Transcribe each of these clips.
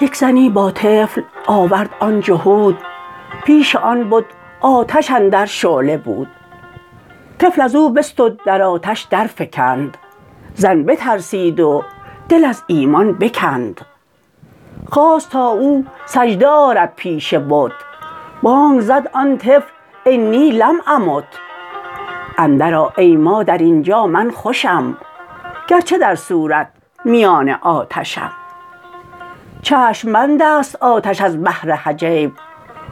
یک زنی با طفل آورد آن جهود پیش آن بد آتش اندر شعله بود. طفل ازو بستد در آتش در فکند زن بترسید و دل از ایمان بکند. خواست تا او سجده آرد پیش بت. بانگ زد آن طفل انی لم امت. اندرآ ای مادر اینجا من خوشم گرچه در صورت میان آتشم. چشم بندست آتش از بهر حجاب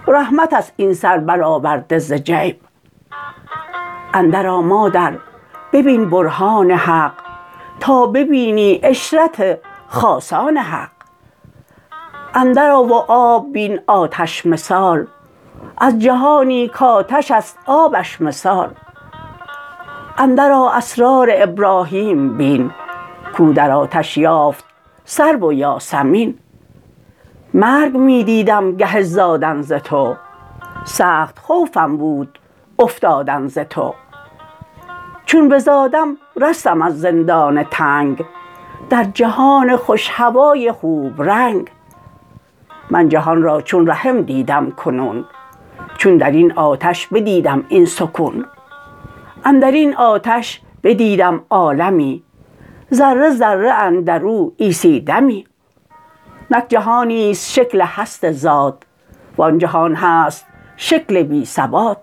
رحمتست این سر برآورده ز جیب. اندرآ مادر ببین برهان حق تا ببینی عشرت خاصان حق. اندرآ و آب بین آتش مثال. از جهانی کاتشست آبش مثال. اندرآ اسرار ابراهیم بین کو در آتش یافت سرو و یاسمین. مرگ می دیدم گه زادن ز تو سخت خوفم بود افتادن ز تو. چون بزادم رستم از زندان تنگ در جهان خوش هوای خوب رنگ. من جهان را چون رحم دیدم کنون چون درین آتش بدیدم این سکون. اندرین آتش بدیدم عالمی ذره ذره اندرو عیسی دمی نک جهانیست شکل هست ذات وان جهان هست شکل بی ثبات.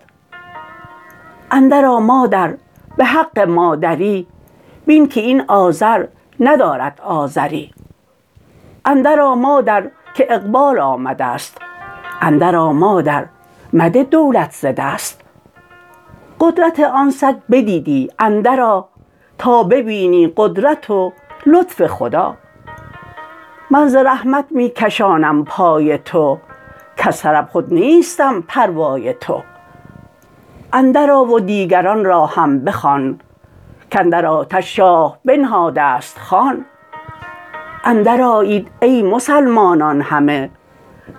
اندرآ مادر به حق مادری بین که این آذر ندارد آذری. اندرآ مادر که اقبال آمدست. اندرآ مادر مده دولت ز دست. قدرت آن سگ بدیدی اندرآ تا ببینی قدرت و لطف خدا. من ز رحمت می کشانم پای تو کز طرب خود نیستم پروای تو. اندرآ و دیگران را هم بخوان کاندر آتش شاه بنهادست خوان. اندرآیید ای مسلمانان همه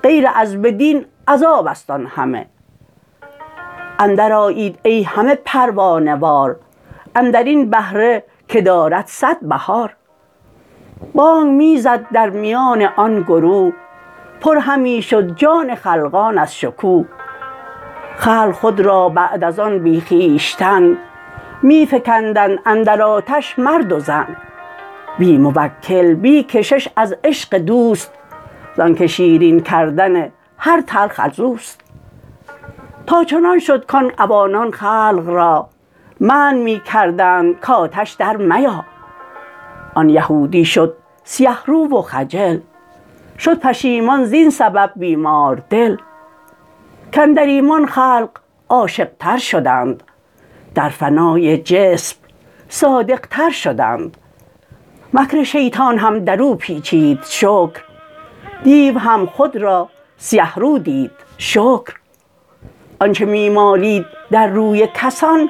غیر از بدین عذابست آن همه. اندرآیید ای همه پروانه وار اندرین بهره که دارد صد بهار. بانگ می زد در میان آن گروه پر همی شد جان خلقان از شکوه. خلق خود را بعد از آن بی خویشتن می فکندند اندر آتش مرد و زن. بی موکل بی کشش از عشق دوست. زانک شیرین کردن هر تلخ ازوست تا چنان شد کان عوانان خلق را منع می کردند کاتش در میا. آن یهودی شد سیه رو و خجل شد پشیمان زین سبب بیمار دل. کاندر ایمان خلق عاشق تر شدند در فنای جسم صادق تر شدند. مکر شیطان هم درو پیچید شکر دیو هم خود را سیه رو دید شکر آنچ می مالید در روی کسان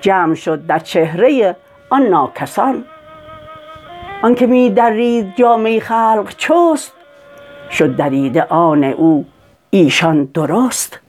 جمع شد در چهره آن ناکسان آنک می درید جامه خلق چست شد دریده آن او ایشان درست